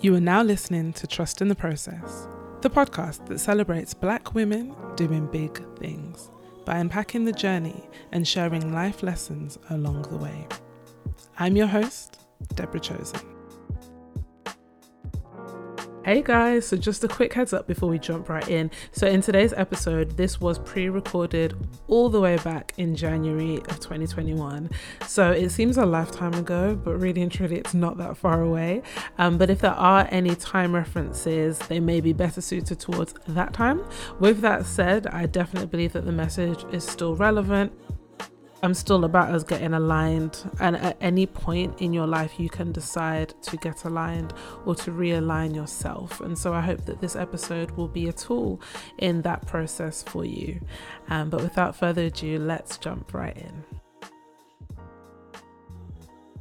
You are now listening to Trusting the Process, the podcast that celebrates black women doing big things by unpacking the journey and sharing life lessons along the way. I'm your host, Debra Chosen. Hey guys, so just a quick heads up before we jump right in. So, in today's episode, this was pre recorded all the way back in January of 2021. So, it seems a lifetime ago, but really and truly, it's not that far away. Um, but if there are any time references, they may be better suited towards that time. With that said, I definitely believe that the message is still relevant I'm still about us getting aligned. And at any point in your life, you can decide to get aligned or to realign yourself. And so I hope that this episode will be a tool in that process for you. Um, but without further ado, let's jump right in.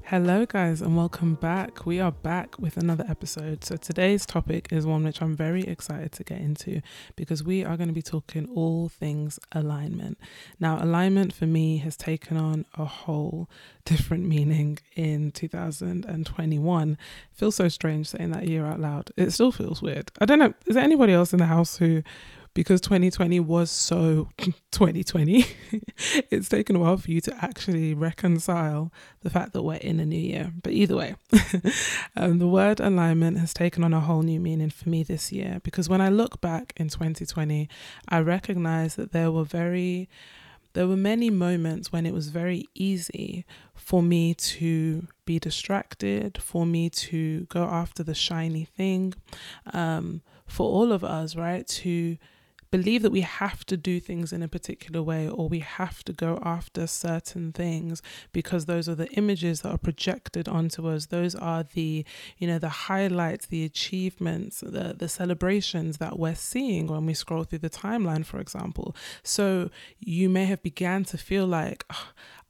Hello, guys, and welcome back. We are back with another episode. So, today's topic is one which I'm very excited to get into because we are going to be talking all things alignment. Now, alignment for me has taken on a whole different meaning in 2021. feels so strange saying that year out loud. It still feels weird. I don't know. Is there anybody else in the house who because 2020 was so 2020, it's taken a while for you to actually reconcile the fact that we're in a new year. But either way, um, the word alignment has taken on a whole new meaning for me this year because when I look back in 2020, I recognize that there were very there were many moments when it was very easy for me to be distracted, for me to go after the shiny thing, um, for all of us, right? To believe that we have to do things in a particular way or we have to go after certain things because those are the images that are projected onto us those are the you know the highlights the achievements the the celebrations that we're seeing when we scroll through the timeline for example so you may have began to feel like oh,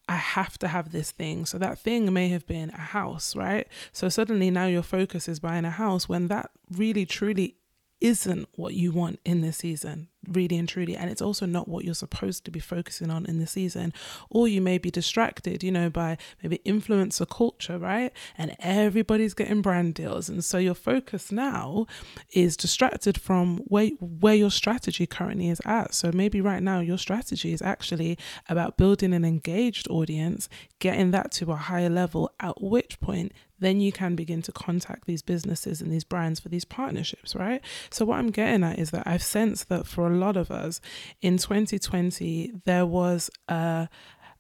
I have to have this thing. So that thing may have been a house, right? So suddenly now your focus is buying a house when that really truly isn't what you want in this season really and truly and it's also not what you're supposed to be focusing on in the season. Or you may be distracted you know by maybe influencer culture right? And everybody's getting brand deals. And so your focus now is distracted from where where your strategy currently is at. So maybe right now your strategy is actually about building an engaged audience getting that to a higher level at which point then you can begin to contact these businesses and these brands for these partnerships, right? So, what I'm getting at is that I've sensed that for a lot of us in 2020, there was a,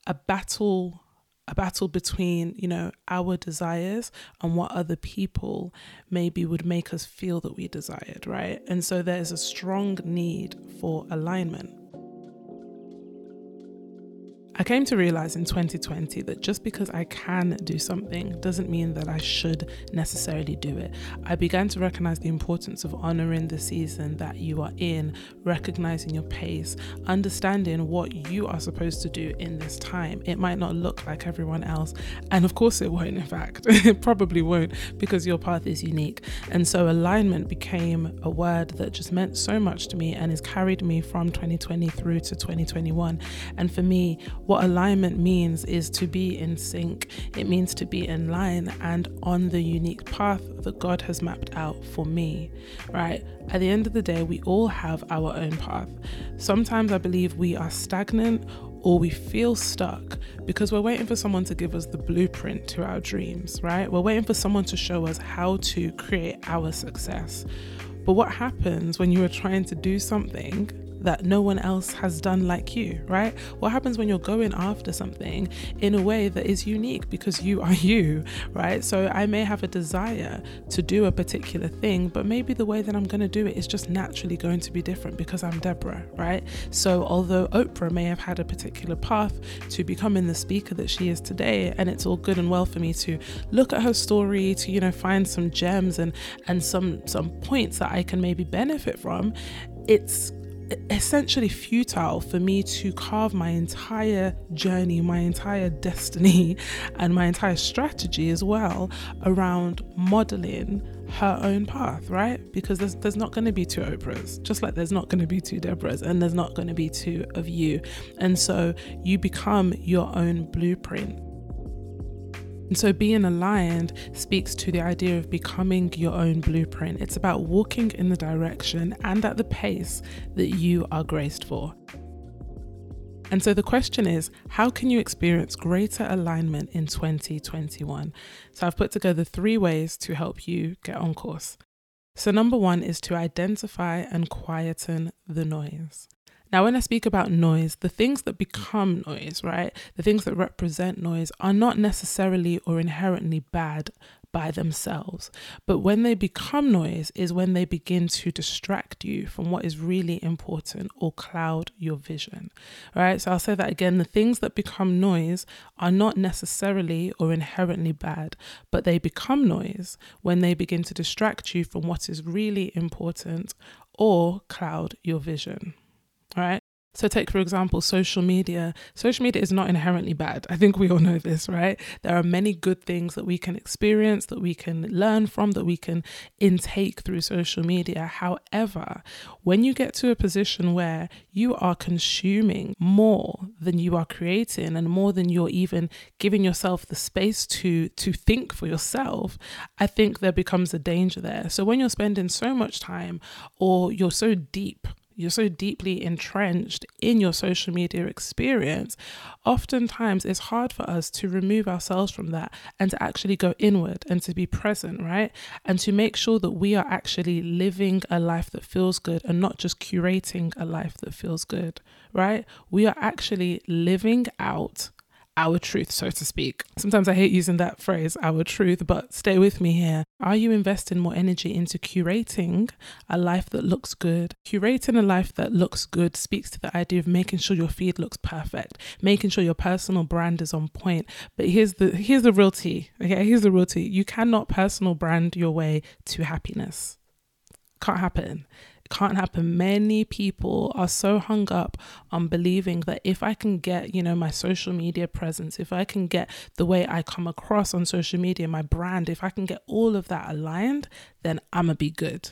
a battle a battle between you know our desires and what other people maybe would make us feel that we desired right and so there's a strong need for alignment I came to realize in 2020 that just because I can do something doesn't mean that I should necessarily do it. I began to recognize the importance of honoring the season that you are in, recognizing your pace, understanding what you are supposed to do in this time. It might not look like everyone else, and of course it won't, in fact. it probably won't because your path is unique. And so alignment became a word that just meant so much to me and has carried me from 2020 through to 2021. And for me, what alignment means is to be in sync, it means to be in line and on the unique path that God has mapped out for me, right? At the end of the day, we all have our own path. Sometimes I believe we are stagnant or we feel stuck because we're waiting for someone to give us the blueprint to our dreams, right? We're waiting for someone to show us how to create our success. But what happens when you are trying to do something that no one else has done like you, right? What happens when you're going after something in a way that is unique because you are you, right? So I may have a desire to do a particular thing, but maybe the way that I'm going to do it is just naturally going to be different because I'm Debra, right? So although Oprah may have had a particular path to becoming the speaker that she is today, and it's all good and well for me to look at her story, to you know find some gems and and some some points that I can maybe benefit from, it's essentially futile for me to carve my entire journey, my entire destiny, and my entire strategy as well around modeling her own path, right? Because there's there's not going to be two Oprahs, just like there's not going to be two Debras, and there's not going to be two of you. And so you become your own blueprint And so being aligned speaks to the idea of becoming your own blueprint. It's about walking in the direction and at the pace that you are graced for. And so the question is how can you experience greater alignment in 2021? So I've put together three ways to help you get on course. So, number one is to identify and quieten the noise. Now, when I speak about noise, the things that become noise, right, the things that represent noise are not necessarily or inherently bad by themselves. But when they become noise is when they begin to distract you from what is really important or cloud your vision. Right? So I'll say that again the things that become noise are not necessarily or inherently bad, but they become noise when they begin to distract you from what is really important or cloud your vision. Right. So, take for example, social media. Social media is not inherently bad. I think we all know this, right? There are many good things that we can experience, that we can learn from, that we can intake through social media. However, when you get to a position where you are consuming more than you are creating and more than you're even giving yourself the space to to think for yourself, I think there becomes a danger there. So, when you're spending so much time or you're so deep you're so deeply entrenched in your social media experience, oftentimes it's hard for us to remove ourselves from that and to actually go inward and to be present, right? And to make sure that we are actually living a life that feels good and not just curating a life that feels good, right? We are actually living out our truth, so to speak. Sometimes I hate using that phrase, our truth, but stay with me here. Are you investing more energy into curating a life that looks good? Curating a life that looks good speaks to the idea of making sure your feed looks perfect, making sure your personal brand is on point. But here's the here's the real tea. Okay, here's the real tea. You cannot personal brand your way to happiness. Can't happen can't happen. Many people are so hung up on believing that if I can get, you know, my social media presence, if I can get the way I come across on social media, my brand, if I can get all of that aligned, then I'm going to be good.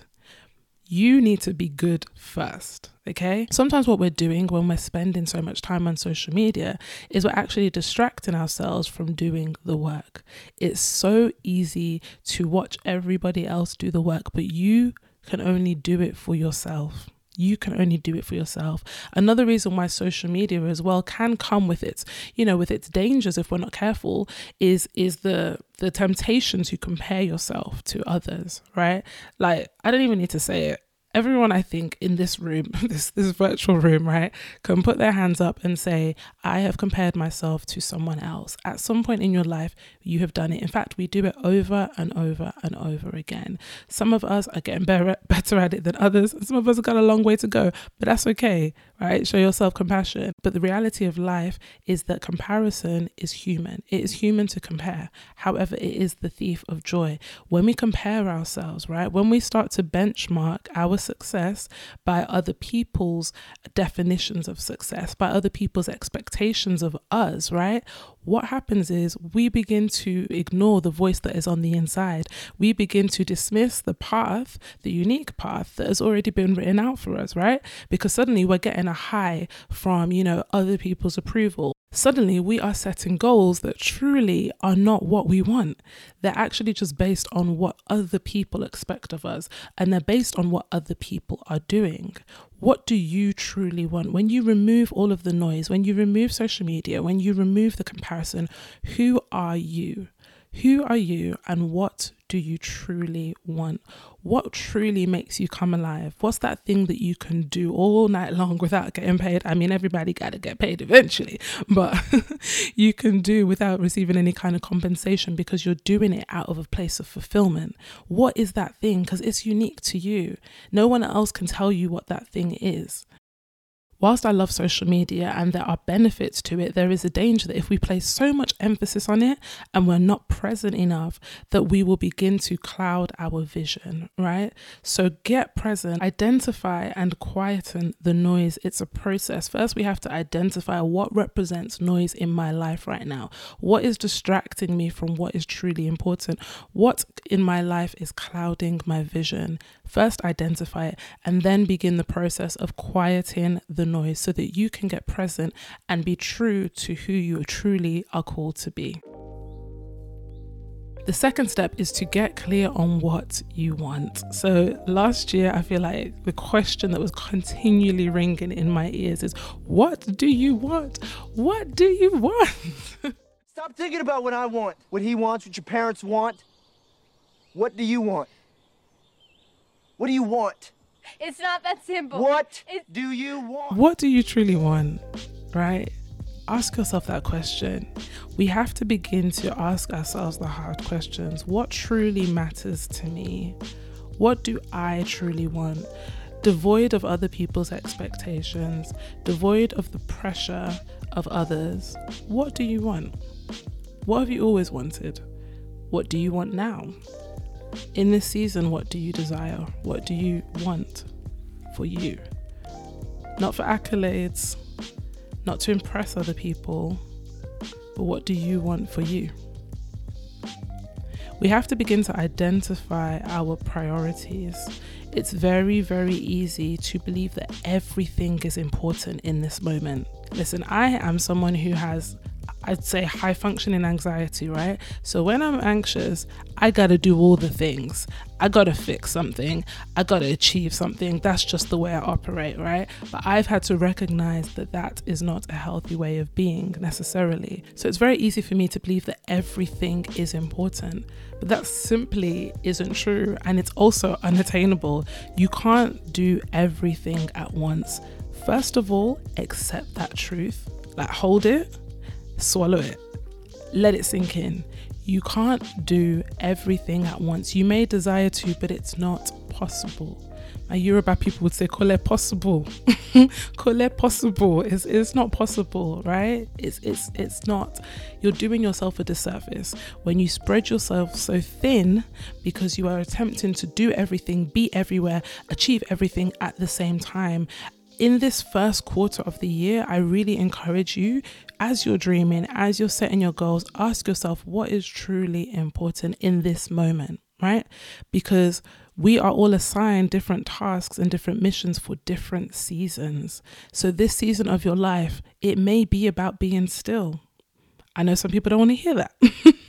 You need to be good first. Okay. Sometimes what we're doing when we're spending so much time on social media is we're actually distracting ourselves from doing the work. It's so easy to watch everybody else do the work, but you can only do it for yourself. You can only do it for yourself. Another reason why social media as well can come with its, you know, with its dangers if we're not careful is is the the temptation to compare yourself to others, right? Like I don't even need to say it everyone I think in this room, this this virtual room, right, can put their hands up and say, I have compared myself to someone else. At some point in your life, you have done it. In fact, we do it over and over and over again. Some of us are getting better, better at it than others, and some of us have got a long way to go, but that's okay, right? Show yourself compassion. But the reality of life is that comparison is human. It is human to compare. However, it is the thief of joy. When we compare ourselves, right, when we start to benchmark our success by other people's definitions of success, by other people's expectations of us, right? What happens is we begin to ignore the voice that is on the inside. We begin to dismiss the path, the unique path that has already been written out for us, right? Because suddenly we're getting a high from, you know, other people's approval suddenly we are setting goals that truly are not what we want. They're actually just based on what other people expect of us and they're based on what other people are doing. What do you truly want? When you remove all of the noise, when you remove social media, when you remove the comparison, who are you? Who are you and what do you truly want? What truly makes you come alive? What's that thing that you can do all night long without getting paid? I mean, everybody got to get paid eventually, but you can do without receiving any kind of compensation because you're doing it out of a place of fulfillment. What is that thing? Because it's unique to you. No one else can tell you what that thing is whilst I love social media and there are benefits to it, there is a danger that if we place so much emphasis on it and we're not present enough, that we will begin to cloud our vision, right? So get present, identify and quieten the noise. It's a process. First, we have to identify what represents noise in my life right now. What is distracting me from what is truly important? What in my life is clouding my vision? First, identify it and then begin the process of quieting the noise so that you can get present and be true to who you truly are called to be. The second step is to get clear on what you want. So, last year, I feel like the question that was continually ringing in my ears is What do you want? What do you want? Stop thinking about what I want, what he wants, what your parents want. What do you want? What do you want? It's not that simple. What It's- do you want? What do you truly want? Right? Ask yourself that question. We have to begin to ask ourselves the hard questions. What truly matters to me? What do I truly want? Devoid of other people's expectations, devoid of the pressure of others. What do you want? What have you always wanted? What do you want now? In this season, what do you desire? What do you want for you? Not for accolades, not to impress other people, but what do you want for you? We have to begin to identify our priorities. It's very, very easy to believe that everything is important in this moment. Listen, I am someone who has, I'd say, high functioning anxiety, right? So when I'm anxious, I gotta do all the things. I gotta fix something. I gotta achieve something. That's just the way I operate, right? But I've had to recognize that that is not a healthy way of being necessarily. So it's very easy for me to believe that everything is important. But that simply isn't true. And it's also unattainable. You can't do everything at once. First of all, accept that truth. Like, hold it, swallow it, let it sink in. You can't do everything at once. You may desire to, but it's not possible. My Yoruba people would say, "Kole possible." Kole possible. It's, it's not possible, right? It's it's it's not. You're doing yourself a disservice when you spread yourself so thin because you are attempting to do everything, be everywhere, achieve everything at the same time in this first quarter of the year, I really encourage you as you're dreaming, as you're setting your goals, ask yourself what is truly important in this moment, right? Because we are all assigned different tasks and different missions for different seasons. So, this season of your life, it may be about being still. I know some people don't want to hear that.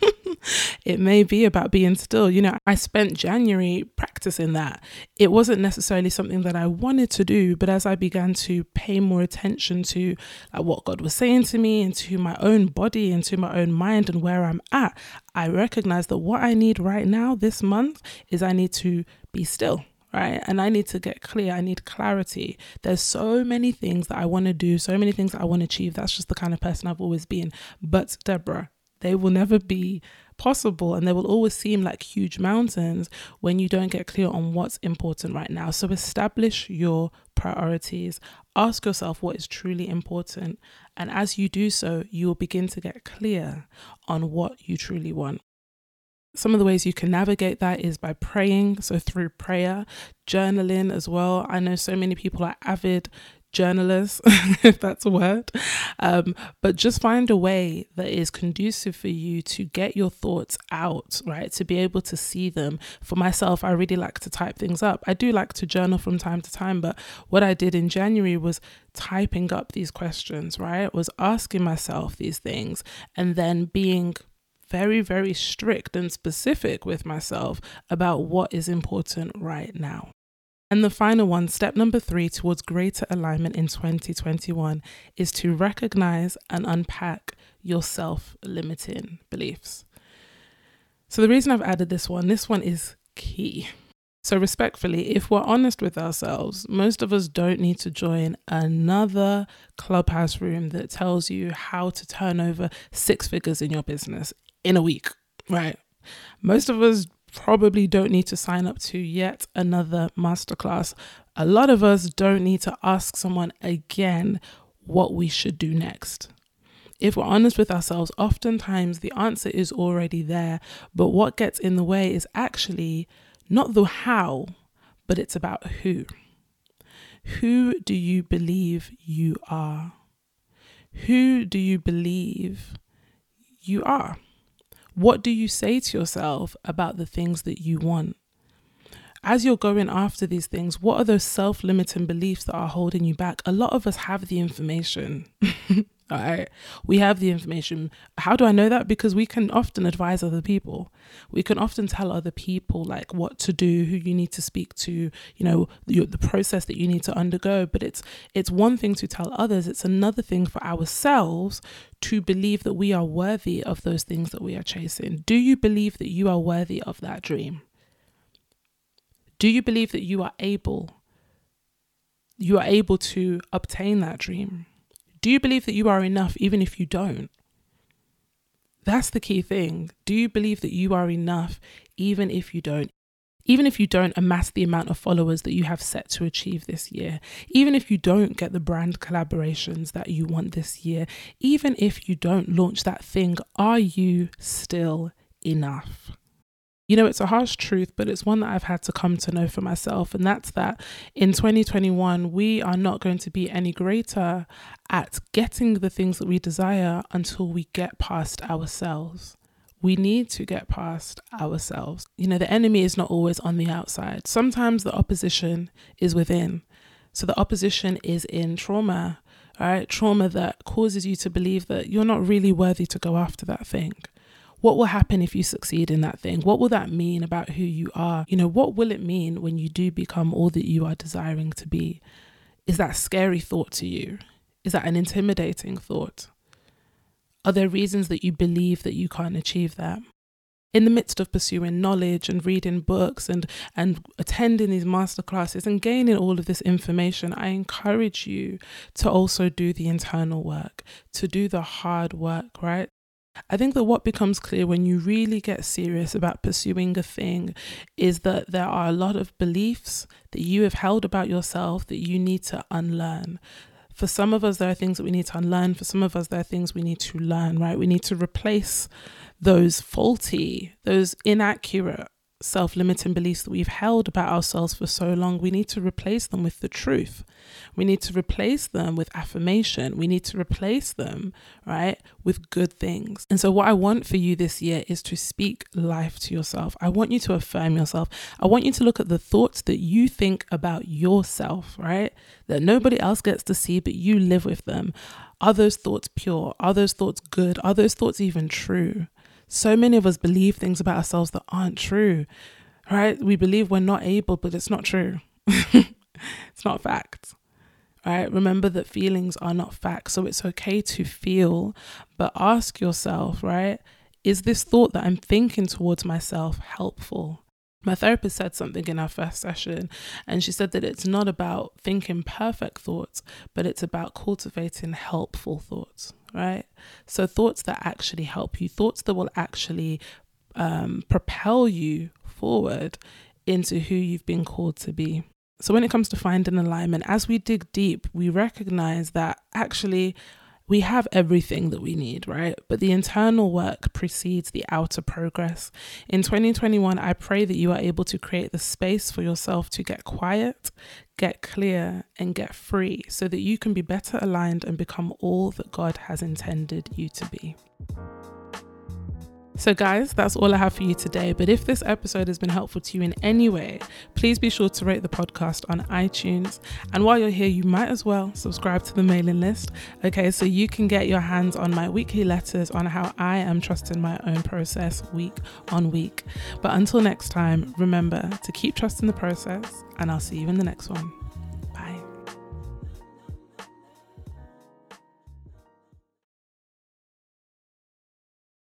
it may be about being still. You know, I spent January practicing that. It wasn't necessarily something that I wanted to do, but as I began to pay more attention to like, what God was saying to me and to my own body and to my own mind and where I'm at, I recognized that what I need right now this month is I need to be still right? And I need to get clear. I need clarity. There's so many things that I want to do, so many things that I want to achieve. That's just the kind of person I've always been. But Debra, they will never be possible and they will always seem like huge mountains when you don't get clear on what's important right now. So establish your priorities. Ask yourself what is truly important. And as you do so, you will begin to get clear on what you truly want. Some of the ways you can navigate that is by praying, so through prayer, journaling as well. I know so many people are avid journalists, if that's a word, um, but just find a way that is conducive for you to get your thoughts out, right? To be able to see them. For myself, I really like to type things up. I do like to journal from time to time, but what I did in January was typing up these questions, right? Was asking myself these things and then being very, very strict and specific with myself about what is important right now. And the final one, step number three towards greater alignment in 2021, is to recognize and unpack your self limiting beliefs. So, the reason I've added this one, this one is key. So, respectfully, if we're honest with ourselves, most of us don't need to join another clubhouse room that tells you how to turn over six figures in your business in a week, right? Most of us probably don't need to sign up to yet another masterclass. A lot of us don't need to ask someone again what we should do next. If we're honest with ourselves, oftentimes the answer is already there, but what gets in the way is actually not the how, but it's about who. Who do you believe you are? Who do you believe you are? What do you say to yourself about the things that you want? As you're going after these things, what are those self limiting beliefs that are holding you back? A lot of us have the information. All right. We have the information. How do I know that? Because we can often advise other people. We can often tell other people like what to do, who you need to speak to, you know, the, the process that you need to undergo. But it's it's one thing to tell others. It's another thing for ourselves to believe that we are worthy of those things that we are chasing. Do you believe that you are worthy of that dream? Do you believe that you are able you are able to obtain that dream? Do you believe that you are enough even if you don't? That's the key thing. Do you believe that you are enough even if you don't? Even if you don't amass the amount of followers that you have set to achieve this year, even if you don't get the brand collaborations that you want this year, even if you don't launch that thing, are you still enough? You know, it's a harsh truth, but it's one that I've had to come to know for myself. And that's that in 2021, we are not going to be any greater at getting the things that we desire until we get past ourselves. We need to get past ourselves. You know, the enemy is not always on the outside, sometimes the opposition is within. So the opposition is in trauma, right? Trauma that causes you to believe that you're not really worthy to go after that thing. What will happen if you succeed in that thing? What will that mean about who you are? You know, what will it mean when you do become all that you are desiring to be? Is that scary thought to you? Is that an intimidating thought? Are there reasons that you believe that you can't achieve that? in the midst of pursuing knowledge and reading books and and attending these master classes and gaining all of this information i encourage you to also do the internal work to do the hard work right I think that what becomes clear when you really get serious about pursuing a thing is that there are a lot of beliefs that you have held about yourself that you need to unlearn. For some of us, there are things that we need to unlearn. For some of us, there are things we need to learn, right? We need to replace those faulty, those inaccurate self limiting beliefs that we've held about ourselves for so long, we need to replace them with the truth. We need to replace them with affirmation. We need to replace them, right, with good things. And so, what I want for you this year is to speak life to yourself. I want you to affirm yourself. I want you to look at the thoughts that you think about yourself, right, that nobody else gets to see, but you live with them. Are those thoughts pure? Are those thoughts good? Are those thoughts even true? So many of us believe things about ourselves that aren't true, right? We believe we're not able, but it's not true. it's not fact, right? Remember that feelings are not facts. So it's okay to feel, but ask yourself, right? Is this thought that I'm thinking towards myself helpful? My therapist said something in our first session, and she said that it's not about thinking perfect thoughts, but it's about cultivating helpful thoughts, right? So, thoughts that actually help you, thoughts that will actually um, propel you forward into who you've been called to be. So, when it comes to finding alignment, as we dig deep, we recognize that actually we have everything that we need, right? But the internal work precedes the outer progress. In 2021, I pray that you are able to create the space for yourself to get quiet, get clear, and get free so that you can be better aligned and become all that God has intended you to be. So, guys, that's all I have for you today. But if this episode has been helpful to you in any way, please be sure to rate the podcast on iTunes. And while you're here, you might as well subscribe to the mailing list, okay, so you can get your hands on my weekly letters on how I am trusting my own process week on week. But until next time, remember to keep trusting the process, and I'll see you in the next one.